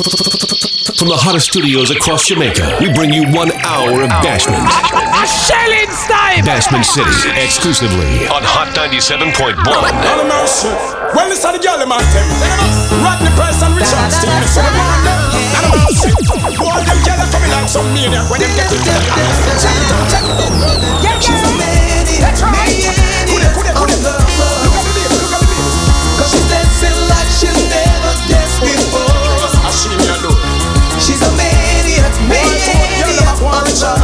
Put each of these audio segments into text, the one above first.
From the hottest studios across Jamaica, we bring you one hour of Bashment. A shelling time! Bashment City, exclusively on Hot 97.1. Well, it's the girl, man. Rodney Price and Richard Stevens. The and I'm out shit. Boy, them girls are coming like some maniac when them get to the. That's right. Look at look at. Cause she's dancing chart.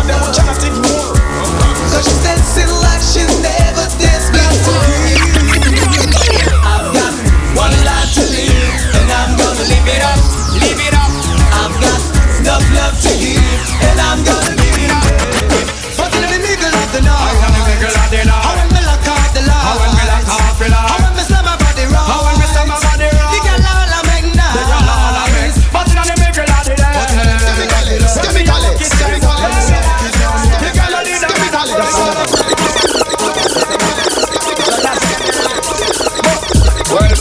Cause she's dancing like she's never danced before. I've got one life to live, and I'm gonna live it up, live it up. I've got enough love to give, and I'm gonna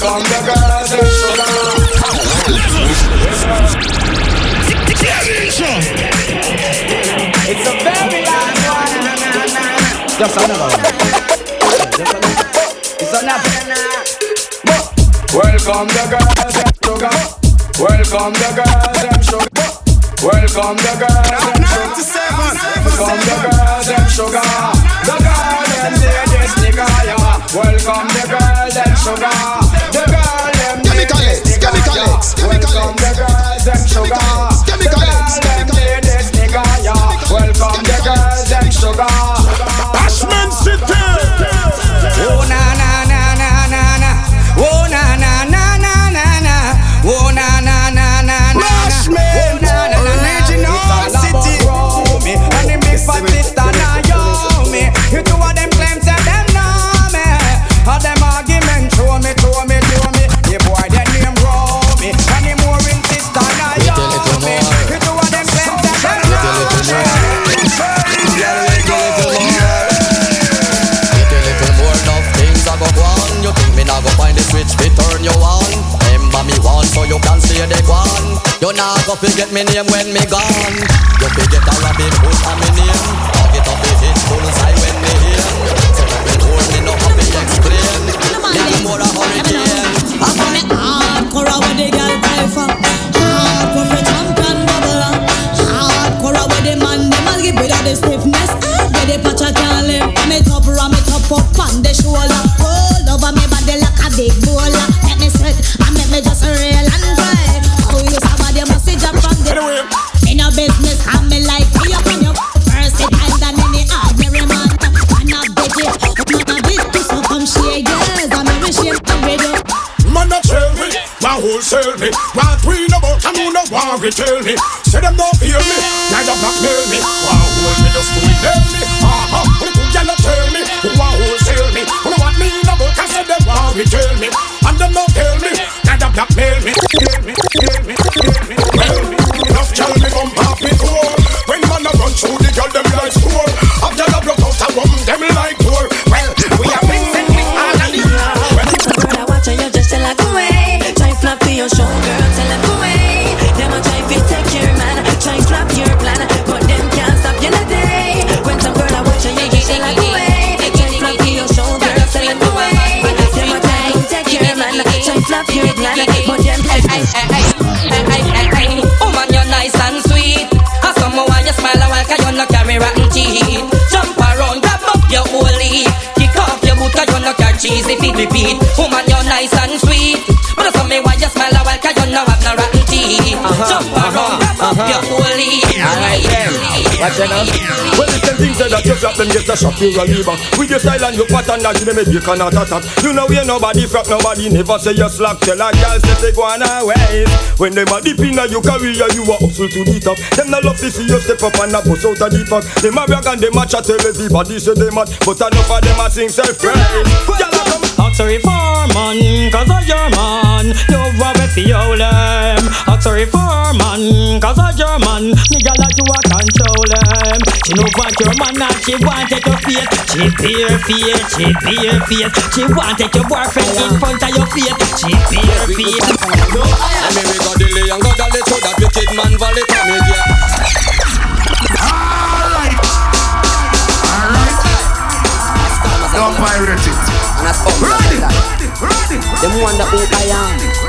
Welcome the girls and sugar. It's a very long one. Just another one. It's another. Welcome the girls sugar. Welcome the girls sugar. Welcome the girls sugar. Forget me name when me gone. You forget a Robin wholesale me. Want queen about and you no want tell me. Say them don't feel me, now neither blackmail no cheesy feet repeat. Woman, you're nice and sweet. But I saw me why you smile a while, cause you no have no rotten teeth. Uh-huh, Jump around, uh-huh, grab up uh-huh. your whole leaf. Watch it now. Well, it's them things that you flap them get a shock you a lever. With your style and your pattern that you make you cannot attack. You know you nobody flap nobody never say you slack. Tell a girl say they go on away. When them a deep in a you career you a hustle to the top. Them not love to see you step up and a bust out a deep pack. Them a brag and them a chat tell everybody say they mad, but enough of them a sing self sorry for man, cause I your man. You have a feel them. Ask sorry for man, cause I your man. Me gal like you a control them. She no want your man and she wanted your face. She bare face, she bare face. She wanted your boyfriend in front of your face. She bare face. I mean we got delay and got dolly to that wicked man valley come here. Alright. Alright. Don't pirate it. Ready. Ready. Them wonder who I am.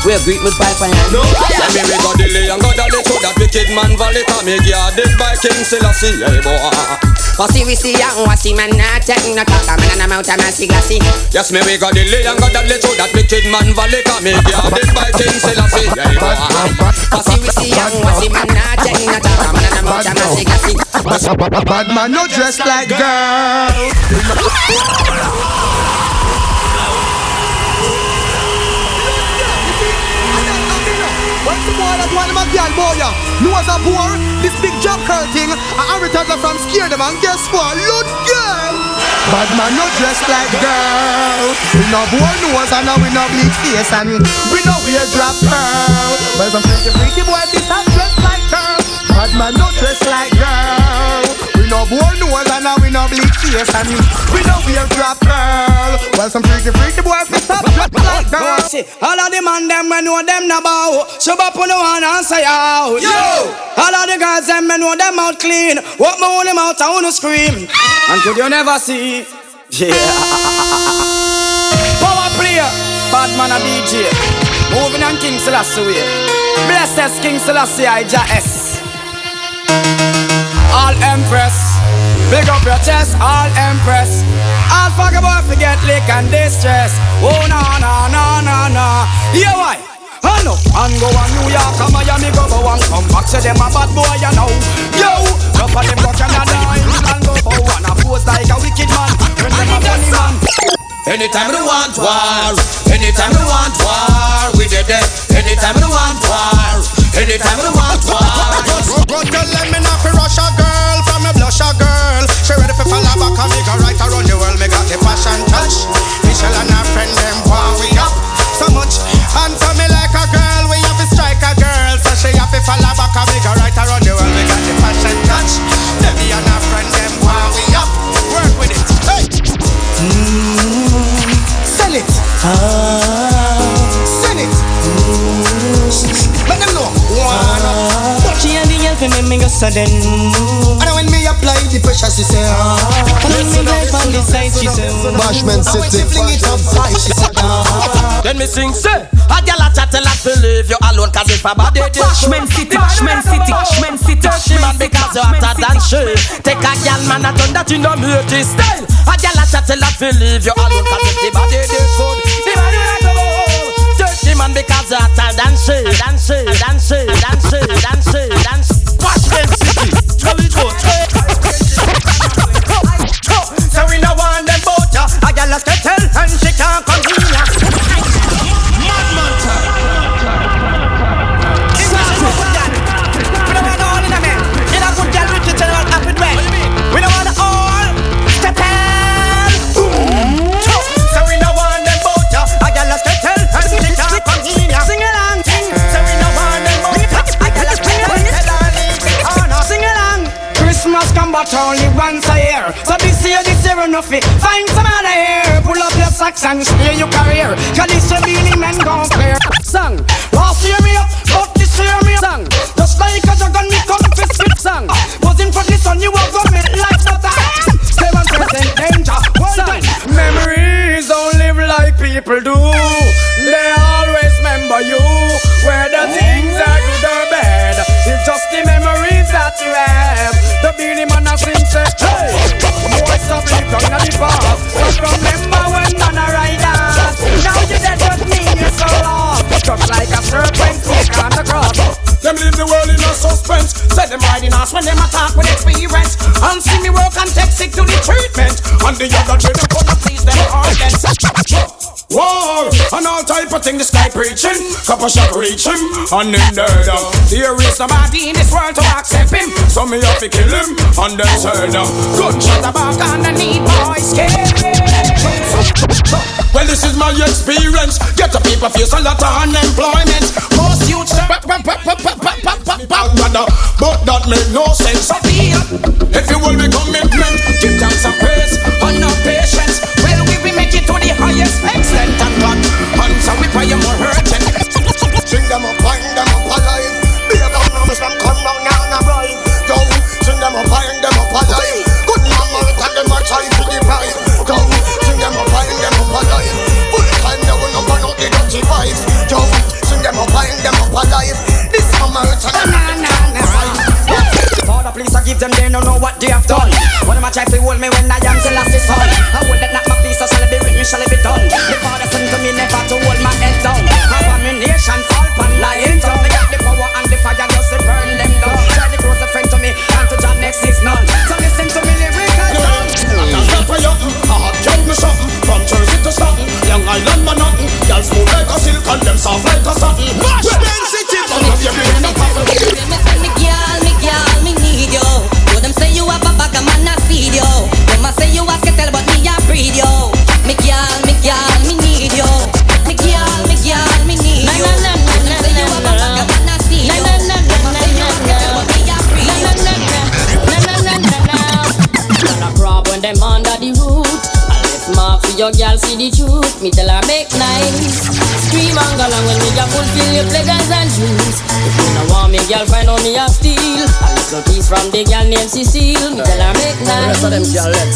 We agree with pipe and No, I mean we got delay and got dolly to that wicked man valley come here. Guarded by King Selassie, hey boy. Pussy we see young, the man not take no talk, I'm in a mountain, man, see glassy. Yes, me we got delay and got dolly to that wicked man valley come here. Guarded by King Selassie, hey boy. Pussy we see young, the man not take no talk, I'm in a mountain, man, see glassy. Bad man no dress like girl. Of my girl boy a this big job curl thing. I her from scare them and guess what? Look girl. Bad man no dress like girl. We no bore nose and we no bleach face and we no wear drop curl. But some freaky freaky boy this a dress like girl. Bad man no dress like girl. We no bore nose and we no bleach face and we no wear drop curl. Well some freaky freaky boy this a dress like girl. All of the man them we know them na bow. Shove up on the one and say out. Yo. All of the girls them we know them out clean. Walk me on them out I wanna scream. And could you never see? Yeah. Power player, bad man a DJ. Moving on King Selassie way. Blessed King Selassie I S. All Empress. Big up your chest, all Empress. All fuck boy forget lick and distress. Oh no no no no no. Yeah why? I know, and go on New York and Miami go go and come back Say them a bad boy you know Yo, enough of them go Canada England go bow and a pose like a wicked man When them a funny man Anytime we want war, anytime we want war, we did it. Anytime we want war, anytime we want war. Good girl, let me know fi rush girl from a blush a girl. She ready for fall back and me go right around the world. Me got the passion touch. Michelle and her friend them want we up so much. And for me like a girl, we have to strike a girl. So she have to fall back and me go right around the world. Me got the passion touch. Debbie and her Sell it. Sell it. Let them know. One. She and the girl fi make me go sudden. And when me apply the pressure, she say, ah. And when me drive on the side, she say, Bashment City. fling it up high, she say, ah. Then me sing say, a gyal a chat tell her to leave you alone 'cause if a body did Bashment City, Bashment City, Bashment City, She man because she Take a gyal man a turn that you know make it style A gyal a chat tell her to leave you alone 'cause if the body did good The body to go Dirty man because you hotter than she Than she, than she, than she, than she, than she Bashment City, tell it go, So but only once a year. So this year, this year enough it Find some other year. Pull up your socks and steer your career. Cause this year Beenie Man gon' clear. Song. Last year me up, but this year me up. Song. Just like a dragon me come fist with song. Buzzing for the sun you have got me like butter Seven percent danger. Well done Memories don't live like people do. They always remember you. Whether things are good or bad It's just the memories that you have Stop live the Just remember when a Now you dead but me you so lost Just like a serpent snake on the cross Them leave the world in a suspense. Say them riding us when them attack with experience. And see me work and take sick to the treatment. And the other day them gonna please them audience. War and all type of thing the sky preaching. Couple shot reach him and then dead. There is nobody in this world to accept him. So me have to kill him and then turn. Gunshot back and the need boys Well, this is my experience. Get the people face a lot of unemployment. Most youths, but that make no sense. best extent and cut. Answer so we pray more urgent. Sing them up, find them up alive. Be a gun, no wisdom, come round now and arrive. Go, sing them up, find them up alive. Good mama, we tell them a child to deprive. Go, sing them up, find them up alive. Full time, they will number out the dirty five. Go, sing them up, find them up alive. This mama, we tell them. Na, na, na, Father, please forgive them, they don't know what they have done. One of my child, hold me when I am the last is hard. I would not knock my piece, so shall be written, shall be soft like a satin from the girl named Cecile. Me tell her make nice.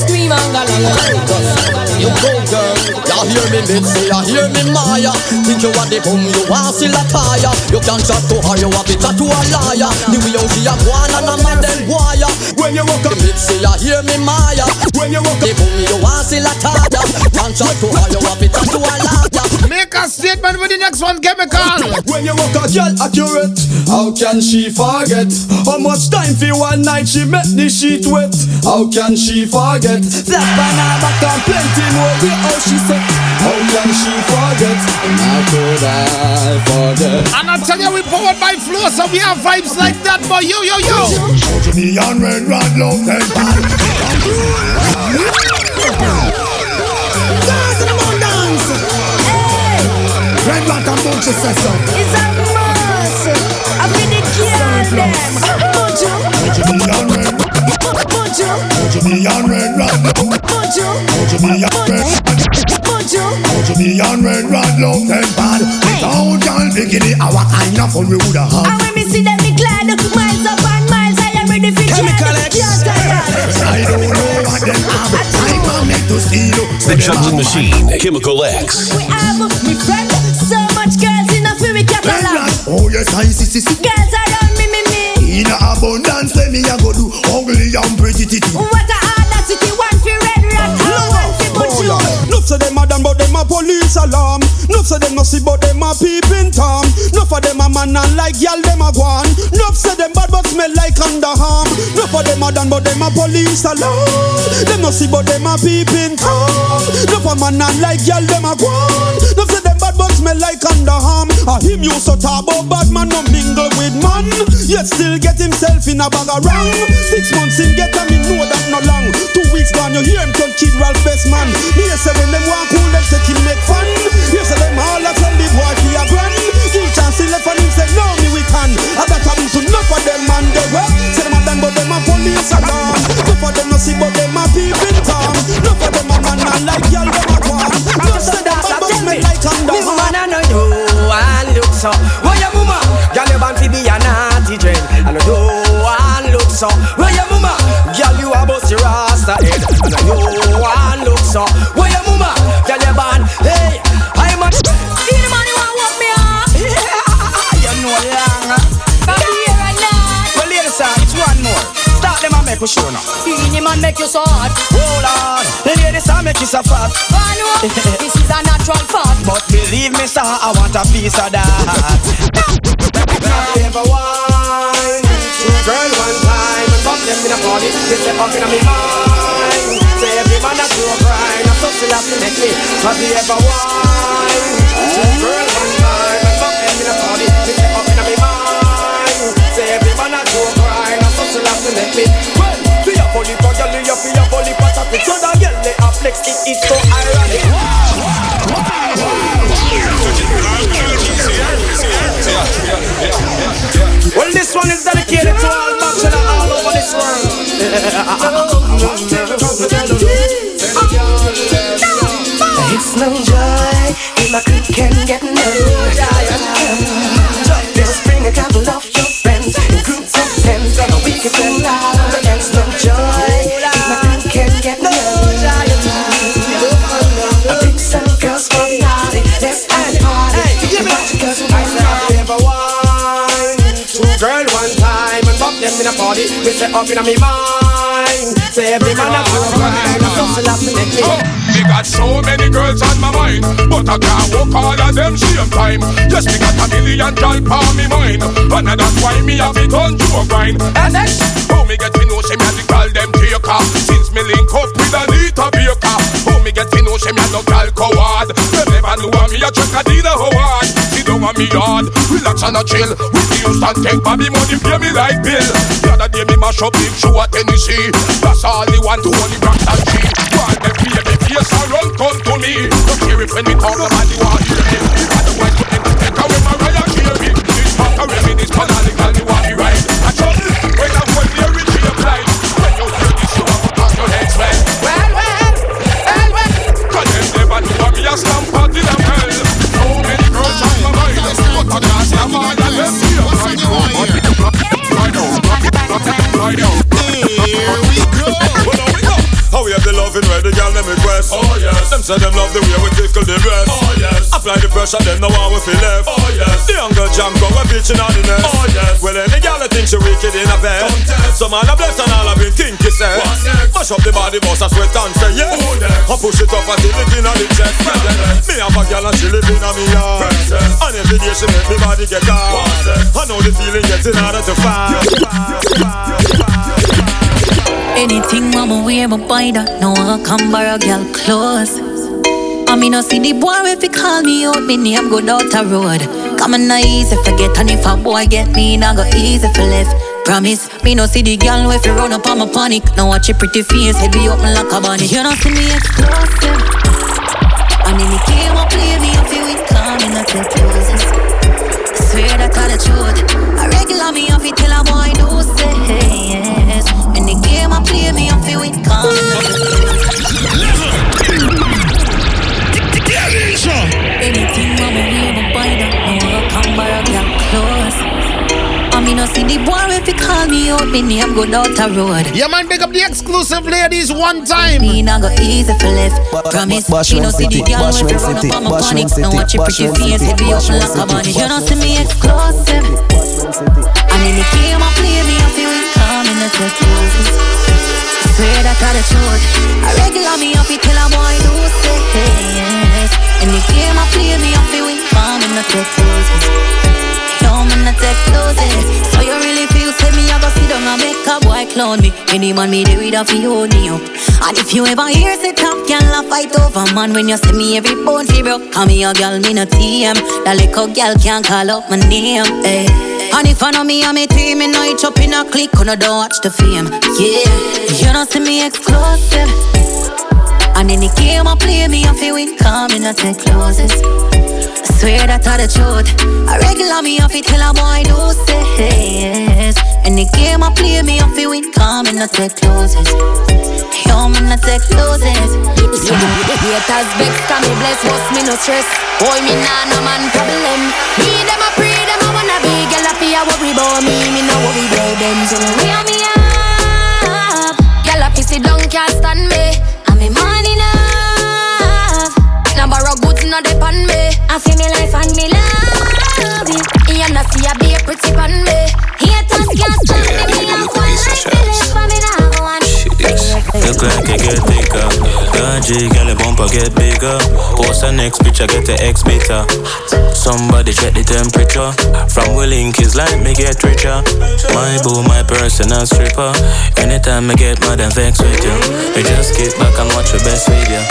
Scream and go along when me a You go girl, ya hear me Mitzi, ya hear me Maya. Think you want the boom, you want still a tire You can't chat to her, you want to chat to a liar. The way how she a go on and a man then wire. When you walk up Mitzi, ya hear me Maya. When you walk up the boom, you want still a tire Can't chat to her, you want to chat to a liar Make a statement with the next one, chemical. When you walk a girl accurate, how can she forget? How much time for one night she met the sheet wet? How can she forget? That banana back and plenty more way how she said. How can she forget? How could I forget? And I tell you, we powered by flow, so we have vibes like that. But yo, yo, yo. Show to me and red rod love them Dance Red rod and bunch of says so It's a must. I feel the kill them. Mojo, Show to me and red mojo, Show to me and red rod love mojo, Show to me and red mojo. Show to me and red rod love them bad. Without y'all bikini Our kind of fun we woulda And had when me see them, me glad. Miles up and miles, I am ready for Chemical Can't X. tire. I don't know what them have. I can make to steal. The Juggling Machine, Chemical X. We have me friend, Oh yes I see see see. Girls around me, me, me. In abundance let me a go do Ugly and pretty titty. What a audacity, one for red rat, and one for mojo. Nuff say them a done but them a police alarm. Nuff say them no see but them a peeping tom Nuff of them a man and like y'all them a gwan. Nuff say them bad but smell like underarm. Nuff of them a done but them a police alarm. Them no see but them a peeping tom Nuff a man and like y'all them a gwan. Nuff say them bad but like underarm A him used to talk about bad man no mingle with man. Yet still get himself in a bag of wrong. Six months him get and me know that no long. Two weeks gone you hear him turn kid Ralph best man. Me say when them want cool them take him make fun. You say them all a tell the boy fi a grand. Give chance he left and him say no me we can. I that happen to enough of them man they well Say them a done but them a police alarm. Enough of them no see but them a peeping tom Enough of them a man and like y'all I you look so. Where your mama? Girl you a naughty. I. Where your mama? Girl you a bust your rasta head. I know you and look so. Start them and make we show now. Beenie man make you so hot. Hold on. Ladies, I make you so fat. One oh. this is a natural fact. But believe me, sir, I want a piece of that. Not ever wine. Girl, one time, and fuck them in a party. They step up in a me mind. Say every man a slow grind. I'm so still have to make me. Have you ever wine? Girl, grind. I'm so still have to make me. Well, for your body, for your lily, for your body, for your So that girl, they a flex. It is so ironic. Well, this one is dedicated to all bachelor all over this world. It's no joy if my crew can get no Just bring a couple of in a party. Me say up in a me mind. Say every man a go grind. Hustle up to make me. Oh, me got so many girls on my mind, but I can't walk all of them same time. Yes, me got a million girl on me mind, and that's why me have it on to a grind. And next, how me get to know she me have to call them taker. Since me link up with Anita Baker, how me get to know she me have no gal coward. Them never know me a a deal hard. Sit down on me yard, relax and a chill. The Houston take baby money pay me like bill. The other day me mash up big show at Tennessee. That's all the want to only rocks and G. While them baby face a run come to me. Don't care if when me talk about the war hear me. Otherwise put them to take away Mariah Carey. This fuck a reminisce political me loving where the girl them request. Oh yes. Them say them love the way we tickle the breast. Oh yes. Apply the pressure, then no one we feel left. Oh yes. The younger jam go we pitching on the nest. Oh yes. Well any girl that think she wicked in a bed. Some man a bless and all have been kinky said. Mash up the body, bust a sweat and say yes. Oh yes. I push it up until it in the chest. Me have a girl and she living on me yard. And every day she make me body get hard. I know the feeling getting harder to find. Anything mama wear my buy that No I come borrow a girl clothes I mean no see the boy if he call me out Me name go down the road. Come on easy forget And if a boy get me Now go easy for left Promise me no see the girl if you run up on my panic. Now watch your pretty face head be open like a bunny You don't see me explosive me out Me name go down the road. Yeah man, pick up the exclusive ladies one time. Me nah go easy for left. Promise me no see the girl if you run up on my panic Now watch your pretty face head be open like a bunny You don't see me exclusive. And in the game I play me I feel it coming at the closes Swear that I the truth. I regular me off it till a boy do say yes In the game I play me I feel it coming at the closes Yo, man, I take closes So you really feel say me I go sit down and make a boy clown me Any man me do it off you own you And if you ever hear say top girl a fight over man When you see me every bone fi broke. Call me a girl me no TM That little girl can't call up my name eh. And if I know me and me team Me know it up in a click When I don't watch the fame Yeah, you don't see me exclusive. And the game I play me, I feel win, coming at the closest. I swear that I the truth. I regular me, I feel till a boy do say yes. In the game I play me, I feel win, coming at the closest. Yo, man, I take closest. Haters vex, can me bless, what's me no stress. Boy, me nah no man problem. Me them a pray, them a wanna be, girl a fear worry about me, me no worry about them. So me on me I feel me life and me love it. You not see a be pretty pan me. Haters can't stand me, me have one life to live, but me nah one. Look like I get thicker. Dodgy, girl, the bumper get bigger. Post the next picture, get the X bitter. Somebody check the temperature. From willing kids like me get richer. My boo, my personal stripper. Anytime I get mad and vex with you, me just kick back and watch your best video.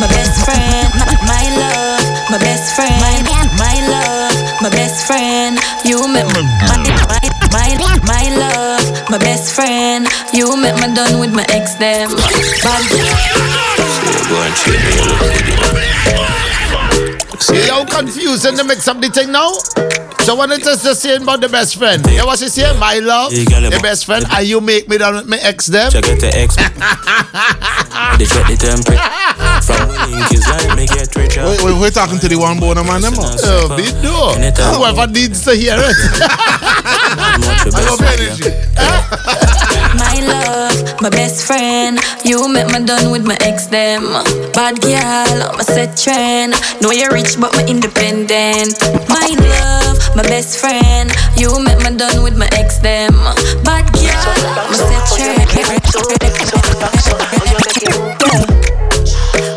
My best friend. My, my love, my best friend. My, my love, my best friend. You make my, my, my, my, my love, my best friend. You make me done with my ex them. Bad. And. See how confused in the mix up the thing now? So when it is the saying about the best friend, yeah, what's he saying? My love, Yeah, the best friend, and you make me down with my ex them. Check it the X. They check the temperature. From willing kids like me get richer. Wait, wait, we're talking to the one born man, them. Oh, be do. Whoever needs to hear it. I love energy. My love, my best friend. You make me done with my ex them. Bad girl, I'm a set trend. Know you're rich, but me independent. My love, love, my best friend. You make me done with my ex them. Bad girl, my set straight.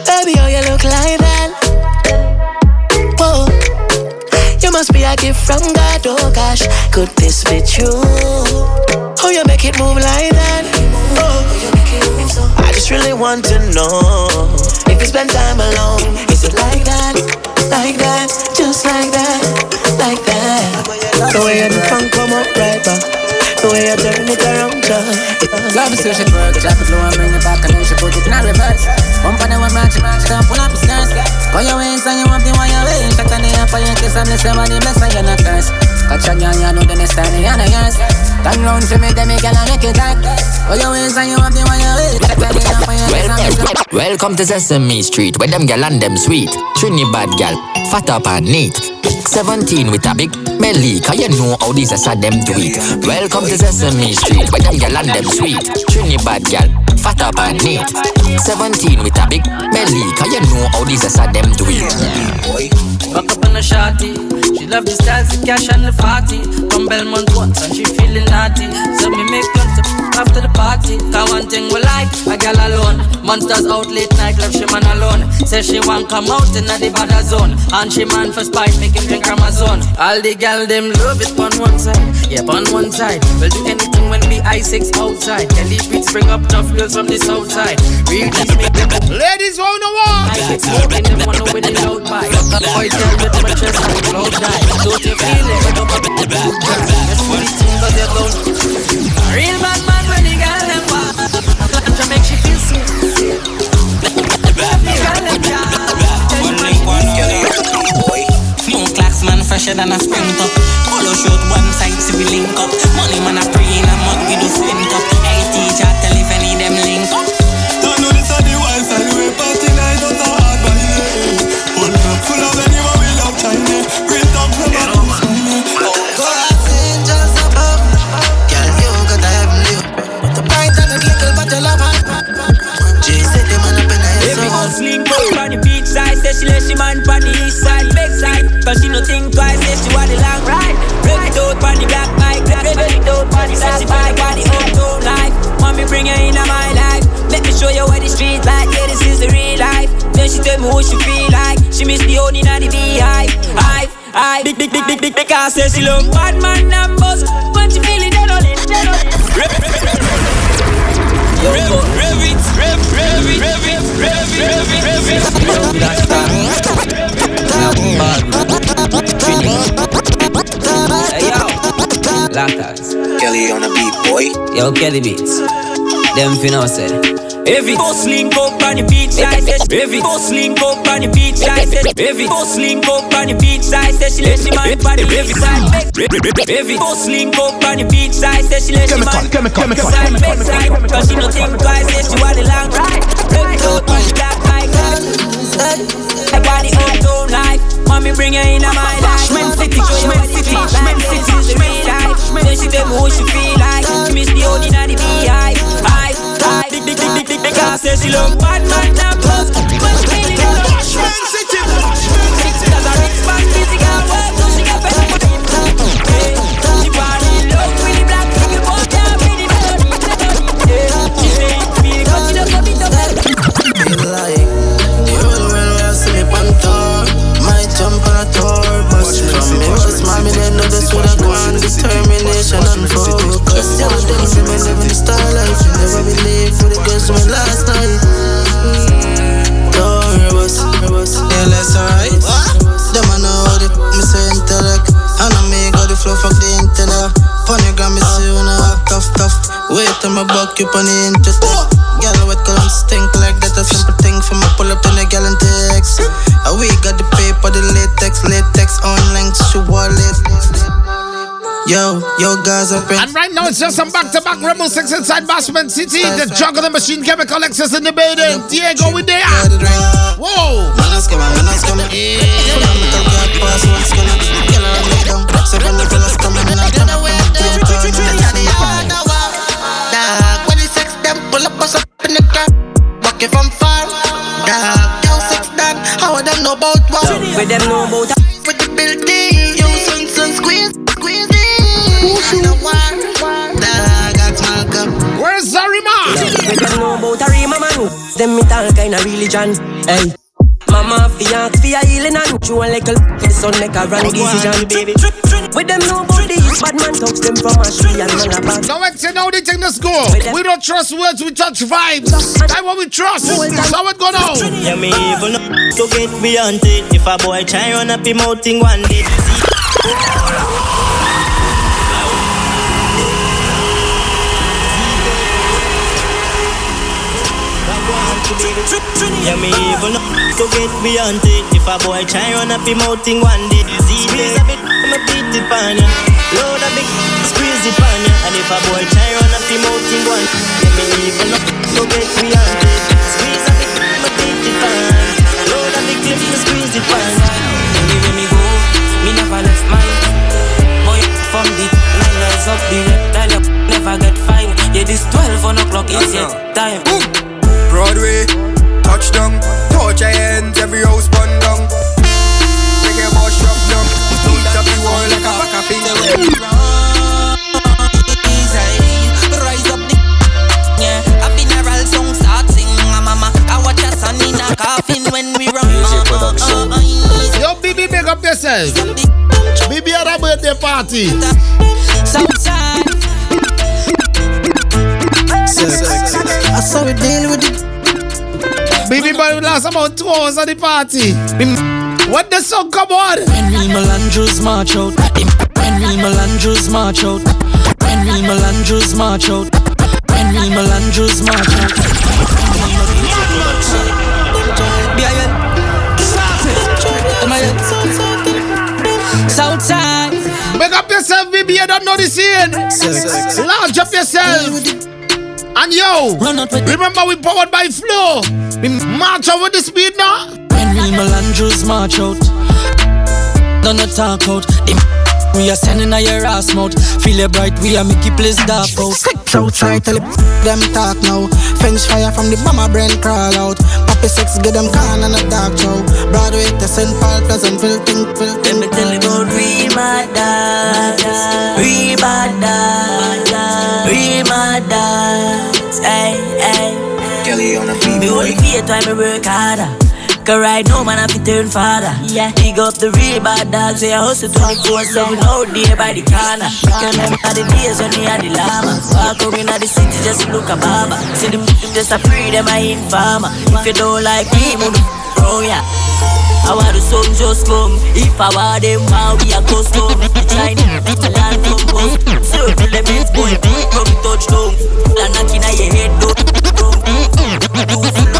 Baby, how you look like that? Whoa, you must be a gift from God. Oh gosh, could this be true? How you make it move like that? Oh, I just really want to know if you spend time alone. Is it? Like The way you can come up right back. The way you turn it around, child. Love is she twerk, drop it low and bring it back and then she put it in reverse. Bump on the one match, match, come pull up the stairs. Call your waist and you want the one you waist. Shut on the and you kiss and bless your body, bless you're not curse. Catch a girl, you know the next time you're not yours. Turn round to me, then me girl and make it hot. Call your waist and you want the one you waist. Shut on the up and you kiss and bless your Welcome to Sesame Street, where them gal and them sweet. Trinidad gal, fat up and neat. 17 with a big belly, cause you know how these are them do it. Welcome to Sesame Street, where them gal and them sweet. Trinidad gal, fat up and neat. 17 with a big belly, cause you know how these are them do it. Back up on a shorty. She love the styles, the cash and the party. From Belmont once and she feeling naughty. So me make to after the party. Cause one thing we like, a gal alone. Monsters out late night, left she man alone. Say she want come out in the bad zone. And she man for spite, make him drink Amazon. All the gal them love it on one side. Yeah, on one side. We'll do anything when we I6 outside. Kelly beats bring up tough girls from the south side. Real deep make them Ladies on the wall. I6 smoking them one with the loud bike. Boy tell me to my chest and cloud die. Don't you feel it? Don't up the back. Let's put it in cause you don't. Real bad man when the girl them want. To make she feel sweet. New clocks man fresher than a spring top. Polo shirt one side see we link up. Money man I pray in a mug we do flint up. Tell me what she feel like She miss the only in the beehive Hive, hive Big, big, big, big, big Because say she love bad man buzz When she feeling dead on it, dead on it Rev, rev it, rev, rev it, rev it, rev it, rev it, Hey yo, Latas. Kelly on a beat, boy. Yo, Kelly Beats. Them finna say. Every boss link up on the beach side say Every boss link up on the beach side say Every boss link up on the beach side say she let she man on the heavy side. Every boss link up on the beach side say she let she man Chemical, chemical, side. back side Cause she no think twice say she want the long ride Rev it out on the black bike Like on the uptown life Mommy bring her in my life. Bashment City, Bashment City, Bashment City, This is the real life. Then she tell me what she feel like. She miss the old in the beehive Hive, hive Big, big, big, big, big, big Cause say she love bad man and plus When she feeling it Bashment City, Bashment City Cause a rich man physical work So she get better Hey, She fall in love with the black people Boy can't be the melody Yeah, She say it feel good She don't come it up Feel like the whole world will see me on tour. Might jump on a tour bus. From me. Was mommy they know this would have gone determination last night. Tour bus, bus. Yeah, that's alright. Them I know the me say intellect. And I make all the flow fuck the internet. Ponygram me see you now tough tough. Wait till my buck you on the internet. Girl, what color stink like that? A simple thing for me pull up to the gal and text. We got the paper, the latex, latex on online, she wallet. Yo, yo, guys up in. And right now it's just some back-to-back Rebel Six inside Bashment City. The juggle the machine chemical Lexus in the building. Diego with there. Hey. Mama fi ask fi a healing and show a little the son make a wrong decision. Baby. With them nobody is bad man talks them from a tree and man a back. Now let's see how they take the score. We don't trust words, we touch vibes. That's what we trust. That's how it go now. Yeah, me ah. even to get beyond it. If a boy try run up him out thing one day. Yeah, me uh. even to get beyond it. If a boy try run up him out thing one day, squeeze a bit, I'ma beat it pan ya. Load a big, squeeze it pan ya. And if a boy try run up him out thing one, yeah, me even to get beyond it. Squeeze a bit, I'ma beat it pan. Load a big clip, squeeze it pan. Anywhere me go, me never left mine. Boy, from the nine rise up the reptile, you never get fine. Yeah, this 12 on o'clock is your time. Broadway, touchdown, touch your hands, every house burn down. Make your boss shop down, beat up the wall like a pack of pink. Rise up the yeah. A funeral song start sing, mama. I watch a son in a coffin when we run. Yo, baby, make up yourself. Baby, at a birthday party. Baby boy, we lost about two hours at the party. What the song come on? When we Melandros march out. When we Melandros march out. When we Melandros march out. When we Melandros march out. Southside. Make up yourself, baby. You don't know the scene. Launch up yourself. And yo, remember we powered by flow. We march over the speed now. When we Melandros march out. Don't talk out. Them we are sending on your ass mouth. Feel it bright, we are make it place dark out. Southside, tell them talk now. Fence fire from the bomber brain crawl out. Poppy sex, get them can and a dark show. Broadway to St. Paul, Pleasantville, think, Phil. Let me tell you about real mad dogs. Real bad dogs. Real mad dogs. Hey, hey. Kelly on the beat. Me only fear time me work harder. Cause right now man I fi turn father. Yeah. Big up the real bad dogs Say I hustle 24-7 out there by the corner? Can them are the days when me had the llama. Walk around the city just look at Baba. See them just a free them I informer. If you don't like me, move the bro yeah. I want the sun just come. If I want them, how we are custom. The Chinese people land from post Circle them heads boy, from the touchdown And knocking at your head down You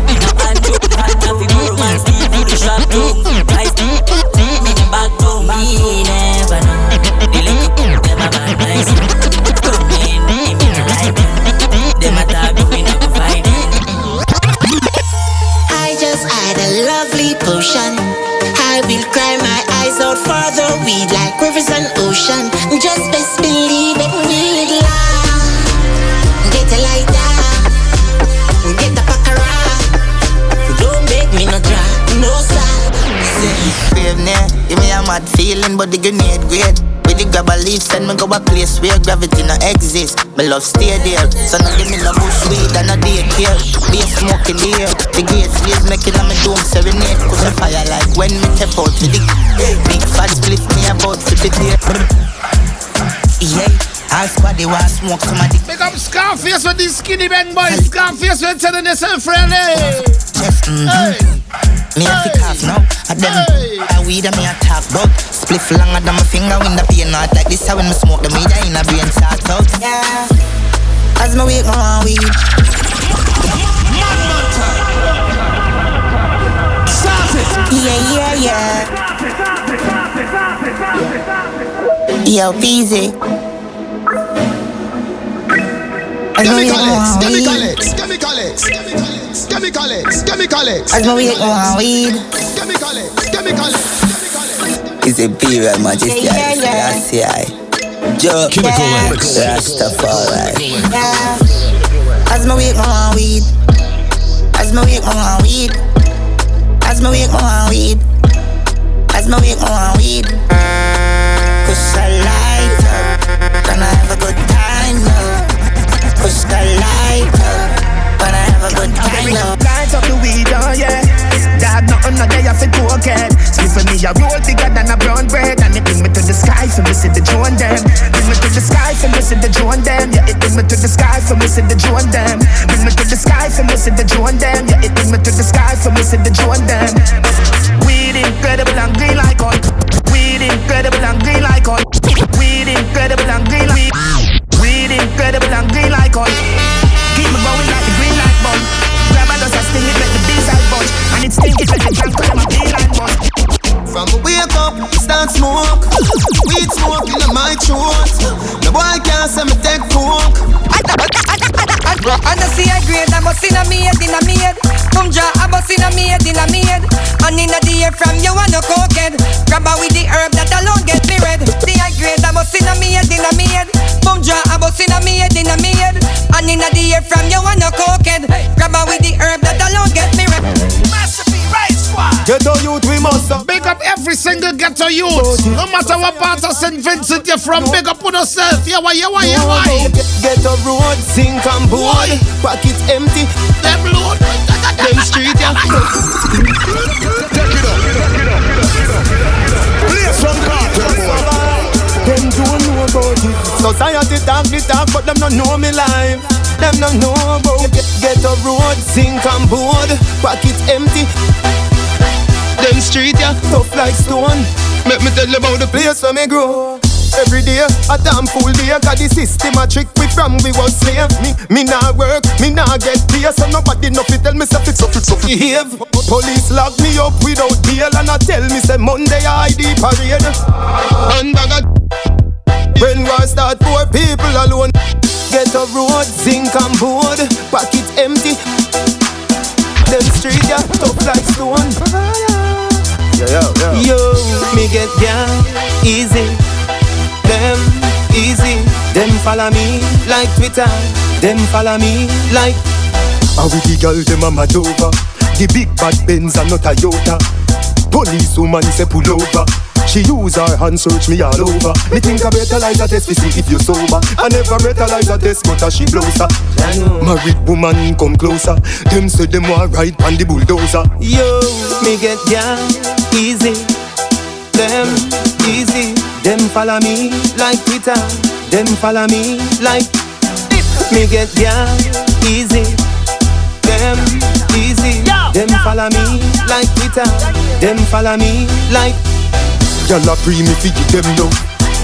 will cry my eyes out for the weed like rivers and ocean. Just best believe mad feeling, but the grenade great. With the grab a leaf, send me go a place where gravity no exist. My love stay there, so no give me no bush weed and no daycare. Be a smoke in the the gates blaze making on me dome serenade. Cause a fire like when me tap out to the big fat split me about to the clear. Yeah, half body was smoke somebody. Make up Scarface with these skinny bang boys. Scarface with telling yourself friendly. Chest, mm-hmm. Me a fi cough now. A them a weed a me a talk about. Spliff longer than my finger when the pain not like this. How when me smoke the weed, I in a brain start out. Oh. Yeah. As me wake, me want weed. Yeah, yeah, yeah. Yo, Peasy. As me wake, me want Chemical. X, Chemical X, Chemical X, Chemical X. As me wake, me want weed. Chemical X, Chemical X. Is Imperial Majesty, Yeah, yeah, yeah. Selassie. Joe, Chemical X. Rastafari. Yeah. As me wake, me want weed. As me wake, me want weed. As me wake, me want weed. As me wake, me want weed. Push the light up, gonna have a good time now. Push the light a good time now. Light up the weed, oh yeah. Dog, nothing not there for token. Give me a roll bigger than a brown bread, and it bring me to the sky for me see the drone them. Bring me to the sky for me see the drone them. Yeah, it bring me to the sky for me see the drone them. Bring me to the sky for me see the drone them. Yeah, it bring me to the sky for me see the drone them. Weed incredible and green like on. Weed incredible and green like on. Weed incredible and green like. Weed incredible and green like on. Bunch. And it stink it, make the junk come a beeline bunch. From a wake up, start smoke. Weed smoke in my throat. The boy can't say me take coke. And I see a grade, I must in a maid, in a maid. Come draw, I must in a maid, in a maid. And in a day from you and no cokehead. Grab her with the herb that alone get me red. See a grade, I must in a maid, in a maid. Come draw, I must in a maid, in a maid. And in a day from you and no cokehead. Grab her with the herb that alone get me Ghetto youth, we must have. Big up every single ghetto youth. No matter what part of St. Vincent you're from, big up on yourself. Yeah, why, yeah, why, yeah, why? Ghetto road, sink and board. Pockets empty. Them load. Them street, yeah. Take it up. Play some cartel, boy. Them don't know about it. Society talk the talk, but them don't know me life. Them don't know about get, get a road, sink and board, pockets empty. Them street yeah, tough like stone. Make me tell you about the place where me grow. Every day, a damn full day, cause the system a trick we from we was slave. Me, me nah work, me nah get pay, so nobody no tell me say fix up, fix up, behave. Police lock me up without bail and I tell me say Monday ID parade. And bag when war start, poor people alone. Get a road, zinc and board, pocket empty. Them street yeah, tough like stone. Yeah, yeah, yeah. Yo, me get down easy. Them easy. Them follow me like Twitter. Them follow me like. How we the girl them a mad over. The big bad Benz and not a Toyota. Police woman say pull over. She use her hand search me all over. Me think I better like a test to see if you sober. I never better like a test, but as she blows her. Married woman come closer. Them say them want ride on the bulldozer. Yo, me get down easy. Them easy. Them follow me like Twitter. Them follow me like. Me get down easy. Them easy. Them follow me like Twitter. Them follow me like. Gyal a pre me fi give them down.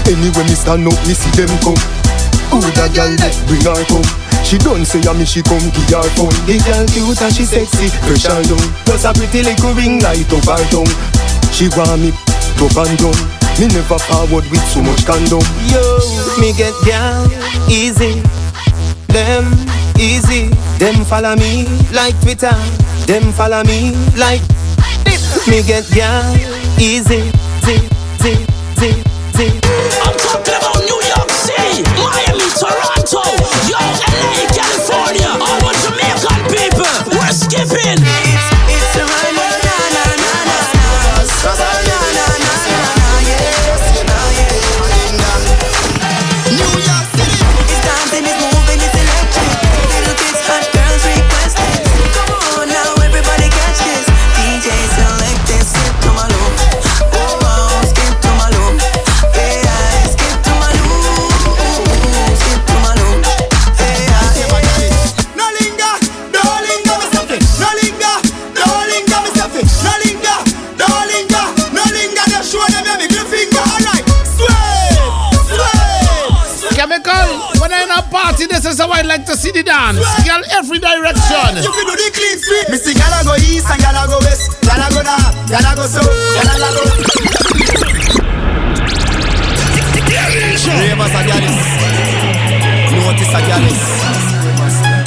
Anyway me stand up, me see them come. Who that gyal that bring her come? She done say a me she come give her phone. The gyal cute and she sexy, pressure down. Plus a pretty little ring light up her tongue. She want me up and down. Me never forward with so much condom. Yo, me get down easy. Them easy. Them follow me like Twitter. Them follow me like. Me get down easy. Zee, I'm talking about New York City, Miami, Toronto, yo, LA, California, all my Jamaican people. We're skipping.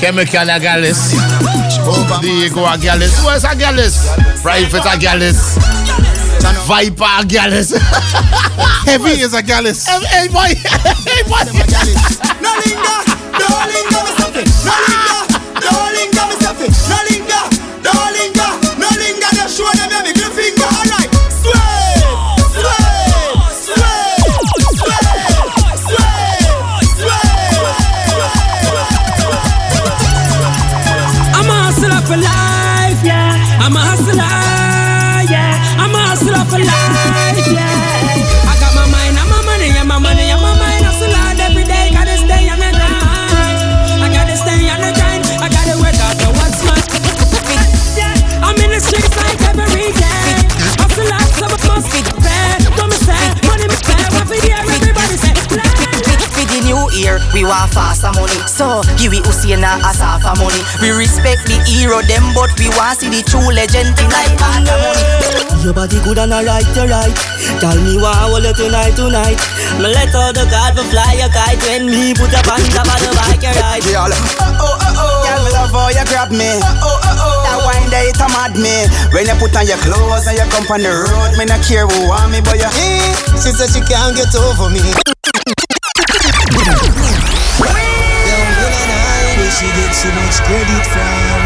Chemical a gallus. Diego a gallus. Where's a gallus? Private a gallus. Viper a gallus. Heavy is a gallus. Hey, boy. Hey, boy. No linger, no linger, me stuff it. No linger, want faster money. So, give we Usain and Asafa money. We respect the hero them, but we want see the true legend in like money. Your body good and alright, you right. Tell me why I will you tonight, tonight. Me let all the card for fly your kite when me put up on top of the bike you ride. Girl, oh oh oh oh, girl, me love how you grab me. Oh oh oh oh, that wine there it a mad me. When you put on your clothes and you come on the road, me not care who want me, but you. She said she can't get over me. Credit from.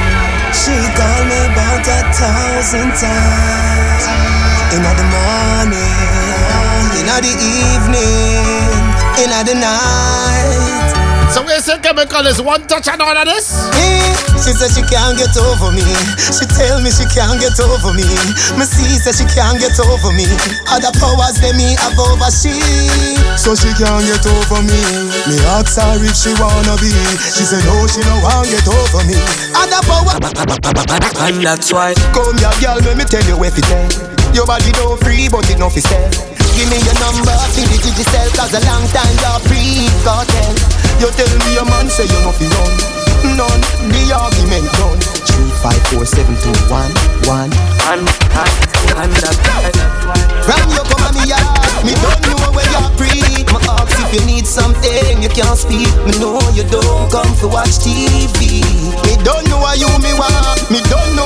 She called me about a thousand times. In the morning, in the evening, in the night. So we say chemical is one touch and all of this? She said she can't get over me. She tell me she can't get over me. Me see said she can't get over me. Other powers they me have over she. So she can't get over me. Me ask her if she wanna be. She said no, she no want get over me. Other power. And that's why. Come here, girl, let me tell you where fi tell. Your body don't free, but it no fi sell. Give me your number, fi the digicel, cause a long time you're free, cartel. You tell me your man say you no fi run. None, the argument done. Three, five, four, seven, two, one, one. And, and, and that's why. From you come on me yard, me don't know where you're free. Me ask if you need something, you can't speak. Me know you don't come to watch TV. Me don't know why you me want, me don't know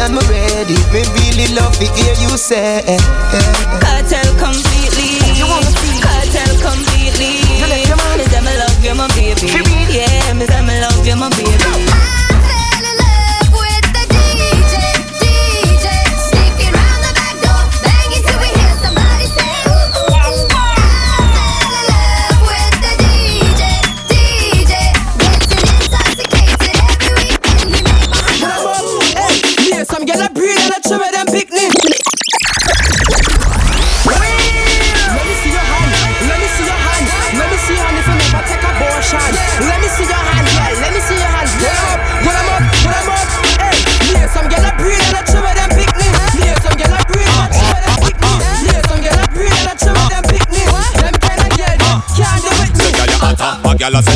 and me ready. Me really love to hear you say. Cartel completely. Cartel completely. Me say me love you, my baby.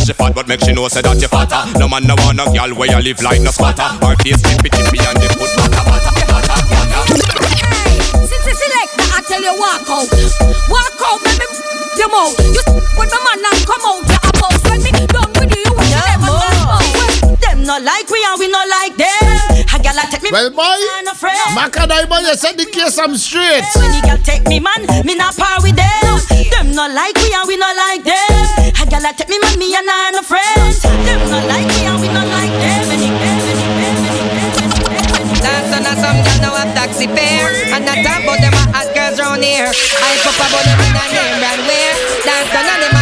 She fat but make she know say that you fatter No man no want no girl where you live like no squatter Her face chippy chippy and the foot butter butter select I tell you walk out. Walk out, let me you out. You with my man and come out. You about when me done with you, you never know. Them not like we and we not like them. A girl a take me Well, boy, man. Macadai boy, you said the case I'm straight. When the girl take me man, me not par with them. Them not like we and we not like them. Girl a take me me and I no friends. Them not like we and we not like them. Any, Last son of some girl now have taxi fare And not talk about them hot girls round here I pop about them in a name brand wear Dance and them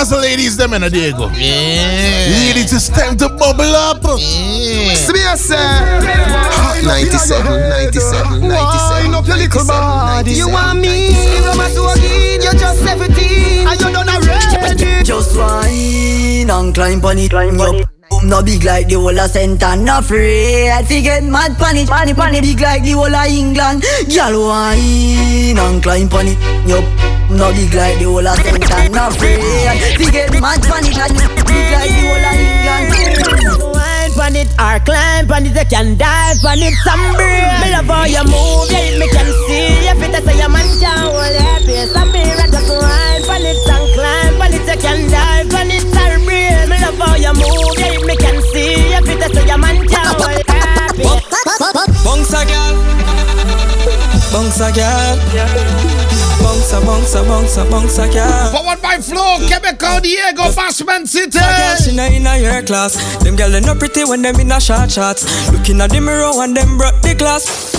you One for the ladies, them in a day go. Yeah. Ladies, it's time to bubble up. Yeah. Space, Hot 97, 97, 97. Wine up your little body. You want me? Roma to again, you're just 17. And you done already. Just wine and climb on it. Your boom no big like the whole of Saint and not afraid. Fi get mad pon it, pon it, pon it big like the whole of England. Girl wine and climb on it. Your boom no big like the whole of Saint and not afraid. Fi get mad pon it and big like the whole of England. Wine pon it or climb pon it, you can dive pon it some breeze. Me love how you move, yeah, me can see. You fit to say your man can't hold your pace. I'm here, just wine pon it and climb pon it, you can dive pon it some breeze. Me love how you move, yeah, me can see. You fit to say your man can't hold your pace. Bounce a girl, bounce a girl, bounce bounce, a bounce, a bounce, a bounce, a girl. Forward by flow, Quebec, Diego, Bashment City. My girl, she not in a your class. Them girl they not pretty when them in a short shots. Looking at the mirror and them broke the glass.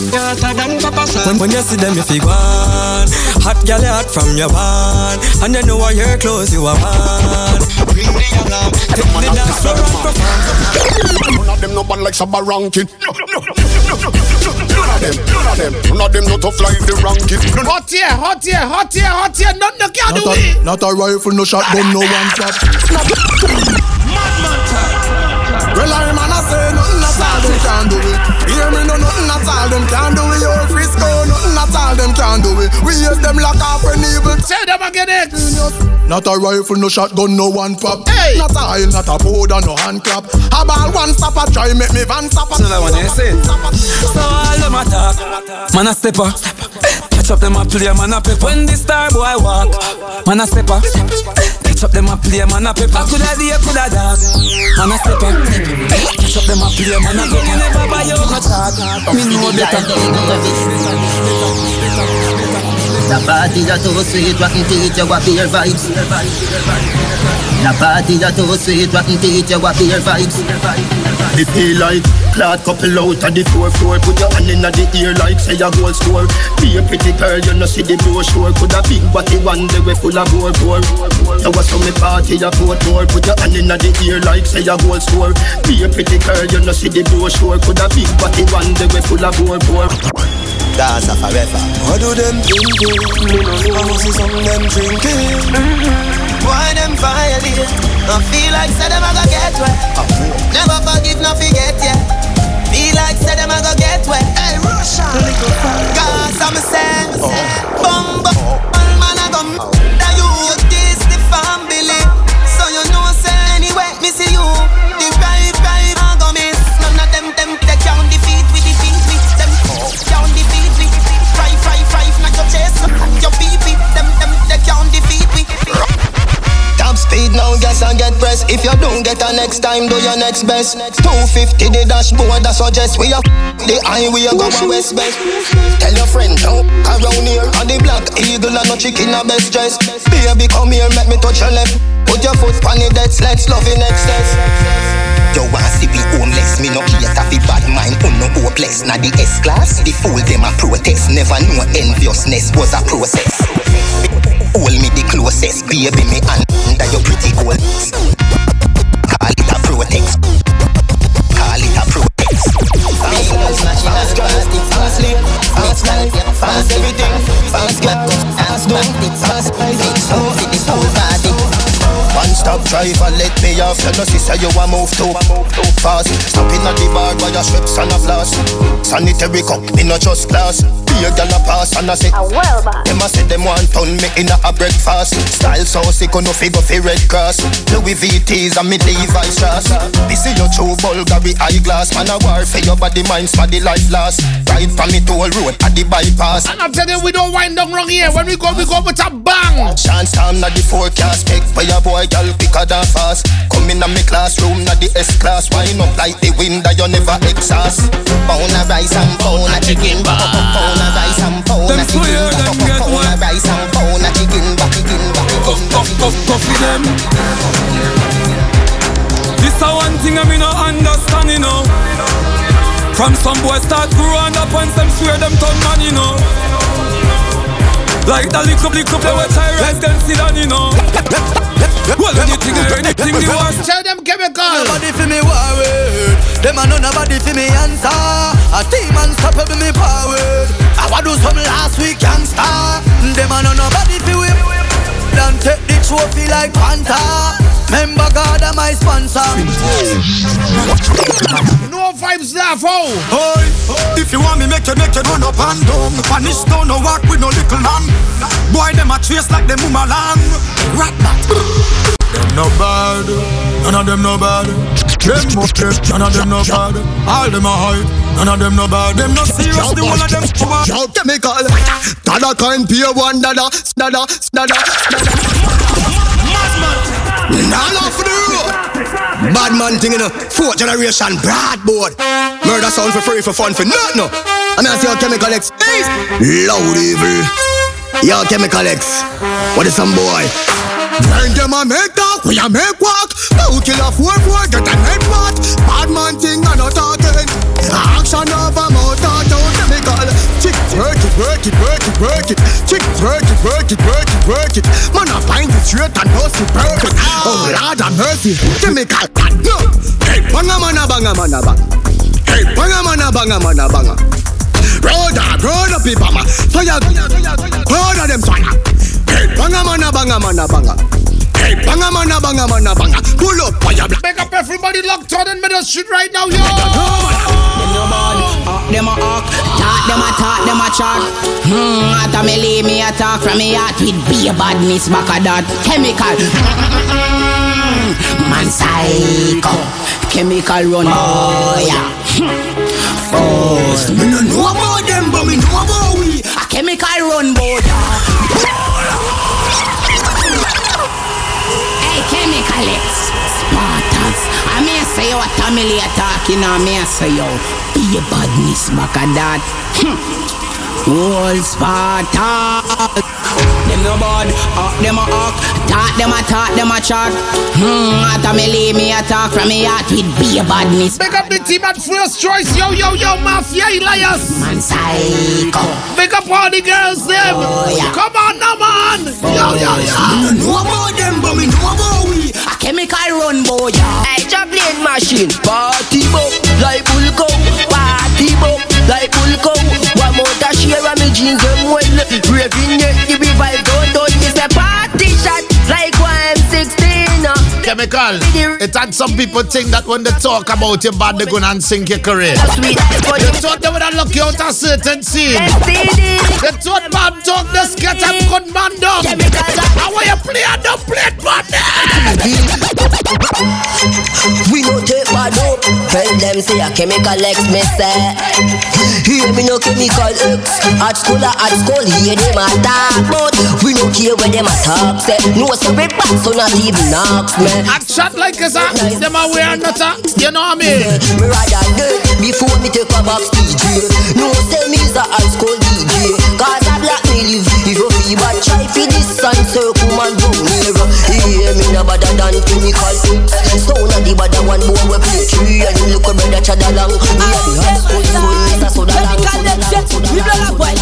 When, when you see them, you feel one. Hot girl, hot from your van, and then you know what your clothes you are one. Ring the alarm, take the dance floor and perform. None of them no bad like Shabba ranking. None of them, none of them, none of them no tough like the ranking. Hot here, hot here, hot here, hot here. None no can do Not it. not a rifle, no shotgun, no one shot. Well, I'm man, I say nothing at all, them can do it. Hear me, no nothing at all, them can do it. Yo, Frisco, nothing all, them can do it. We use them lock off and evil. Say them again, X. Not a rifle, no shotgun, no one pop. Hey. Not a oil, not a powder, no hand clap. A ball one stop, a try make me van stop. So that one you say. So all them a talk, man a stepper. Catch up them a play, man a pepper. When the star boy walk, man a stepper. Catch up them a play, man a pepper. Coulda day, coulda dark, man a stepper. Catch up them a play, man a pepper. Never buy you no talk, me know better. The party that too sweet, rotten teeth, you got beer vibes. The party that too sweet, rotten teeth, you got beer vibes. Me feel like Clad couple out of the four floor Put your hand in the ear like say a gold score Be a pretty girl, you know see the brochure Could a big body one day we full of bore bore You was from me party a port more Put your hand in the ear like say a gold score Be a pretty girl, you know see the brochure Could a big body one day we full of bore bore Gaza forever. What do them thinking? I must see some them drinking. Mm-hmm. Why them violate? I feel like say them a go get wet. Never forgive, no forget, yeah. Like say them a go get wet. Hey, Russia. Cause I'm a say, oh. bum bum, oh. man a come. Oh. Speed now, gas and get press. If you don't get a next time, do your next best. 250 the dashboard, that suggest we are the highway go a west best. Tell your friend now, around here, on the black eagle and no chicken a best dress. Baby, come here, make me touch your left. Put your foot on the dead let's love in excess. You want see we homeless, me no cater fi bad mind, un no hopeless. Na the S class, the fool them a protest. Never know enviousness was a process. Hold me the closest, baby me under your pretty gold. Call it a protest. Call it a protest. Fast life, fast drive, fast life, fast everything, fast get, fast do, fast life, so This whole body. One stop driver, let me off. Tell us sister you a move too fast. Stopping at the bar by your strips and a floss. Sanitary cup, me no just glass. Be a gal a pass and I say, them a say them want turn me in a, a breakfast. Style so sick, no figure fi red cross. Louis VTs and me Levi's strass. This is your true Bulgari eyeglass. Man a war for your body, minds for the life last. Ride from me toll road at the bypass. And I'm telling you, we don't wind down wrong here. When we go, we go with a bang. Chance time na the forecast Pick for your boy, girl, quicker than fast Come in a me classroom, na the S-class Wind up like the wind that you never exhaust Pound of rice and pound of chicken back. Pound of rice and pound of chicken back. Pound of rice and pound of chicken back. Chicken back. Chicken back. Cuff, cuff them. This a one thing I me no understand, you know. From some boys start growing up and some swear them turn man, you know. Like the lick up, lick up, they were tyrants, them sit down, you know. Well, anything or anything, the worst. Tell them chemical. Nobody fi me worried Them a no nobody fi me answer A team unstoppable me power I do some last week youngster Them a no nobody fi whip. Don't take the trophy like Panther Remember God am my sponsor. No vibes laugh, oh. Oi, if you want me make you make you run up and down. Punish down no walk with no little lamb Boy them a trace like them mama lamb Rat that Them no bad, none of them no bad. Them must get, none of them no bad. All them a hype, none of them no bad. Them no serious, the one of them bad Shout chemical Dada kind peer one dada Dada, dada, dada Nah love for the road Bad man thing you know. Fourth generation broadboard Murder sound for free for fun for nothing no. Mean I see how chemical X. Loud evil. Yo, Chemical X. What is some boy? When them a make talk, we a make walk. Two kill a four four, get a head pot. Bad man thing and not talking. Action of a motor, don't chemical. Chick work it, work it, work it, work it. Chick work it, work it, work it, work it. Man a find it straight and no see perfect. Oh Lord have mercy, chemical. No, hey, banga mana banga mana banga. Hey, banga mana banga mana banga. Road up, road up, people, man. Fire, road of them, fire. Hey, banga mana banga mana banga. Hey, banga mana banga mana banga. Pull up, fire. Make up everybody locked on in middle street right now, yo. Them no bad, up them a hawk Talk them a talk, them a chat Hmm, after me lay me a talk From me heart with be a badness back a that Chemical Man psycho Chemical run boy First Me no know about them but me know about we A chemical run boy Hey family are talking I may say you Be a badness back a that All Spartans Them no bad, up them a hawk Talk them a talk, them a chat Hmm, after me lay me a talk From me heart with be a badness Big up the team at first choice, yo, yo, yo, Mafia Elias. Man psycho Big up all the girls, them. Come on now, man. Yo, yo, yo. Me no know about them but me know about we A chemical run boy Hey, Chaplin machine, party book like bull cow. Party book like bull cow. One more to share of me jeans them well. Raving yet the be vibe Chemical. It had some people think that when they talk about your band, they're gonna sink your career. Sweet, They thought they would have look you out a certain scene. They thought man talk this get up good man dog. How will you play and don't play it, man? We no take bad up. Tell them say a chemical X me say. Hear me no chemical X. At school a at school hear them a talk, but we no care where them a talk. Say no say we back so not even knocks me. I chat like a that. Them a wear nutter. You know what I mean? Me rather dead before me take a box DJ. No say me is a high school DJ. Cause a black me live. If you feel bad, try for this and circle man down here. Hear me no better than chemical X. Sound of the better one boy we play tree and him look a brother chad along. Me a the high school son, Mr. Soda Lang. We blood a boil,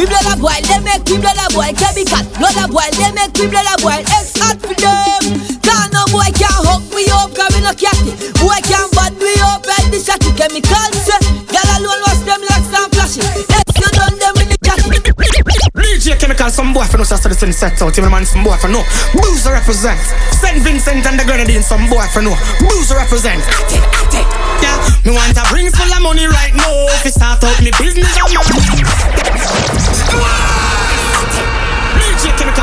We blood a boil, they make we blood a boil. Chemical, blood a boil, they make we blood a boil. X hot for them. Can't no boy can hook we up, cause we no catty. Boy can bad we up, and the shotty chemicals. DJ Chemical, some boy for no sister send set out. Him man, some boy for no. Boozer represent. Saint Vincent and the Grenadine, some boy for no. Boozer represent. I take, I take. Yeah, me want a ring full of money right now. If you start out me business, I'm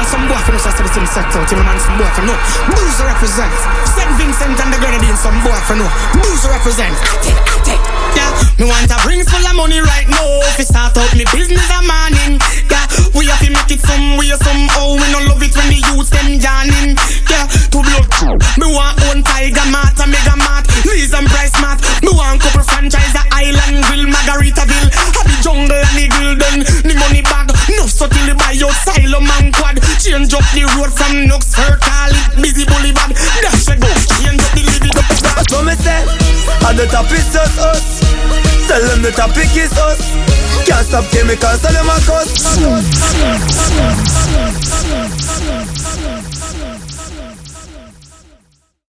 some boy no sister send set out. Him man, some boy for no. Boozer represent. Saint Vincent and the Grenadine, some boy for no. Boozer represent. take take Yeah, me want a ring full of money right now. If you start out me business, I'm morning. Yeah, we have to make it some way somehow. We no love it when the youths them yarning. Yeah, to blood. Me want own Tiger Mart, a Mega Mart, Lee's and Price Mart. Me want couple franchise, the Island Grill, Margaritaville. Have the jungle and the done. The money bag, no so till you buy your silo man quad. Change up the road from Nooks, her call it busy boulevard. Dash a go, change up the living up. So me say, and the topic is just us. Tell them the topic is us. Can't stop chemicals, tell them a cuss.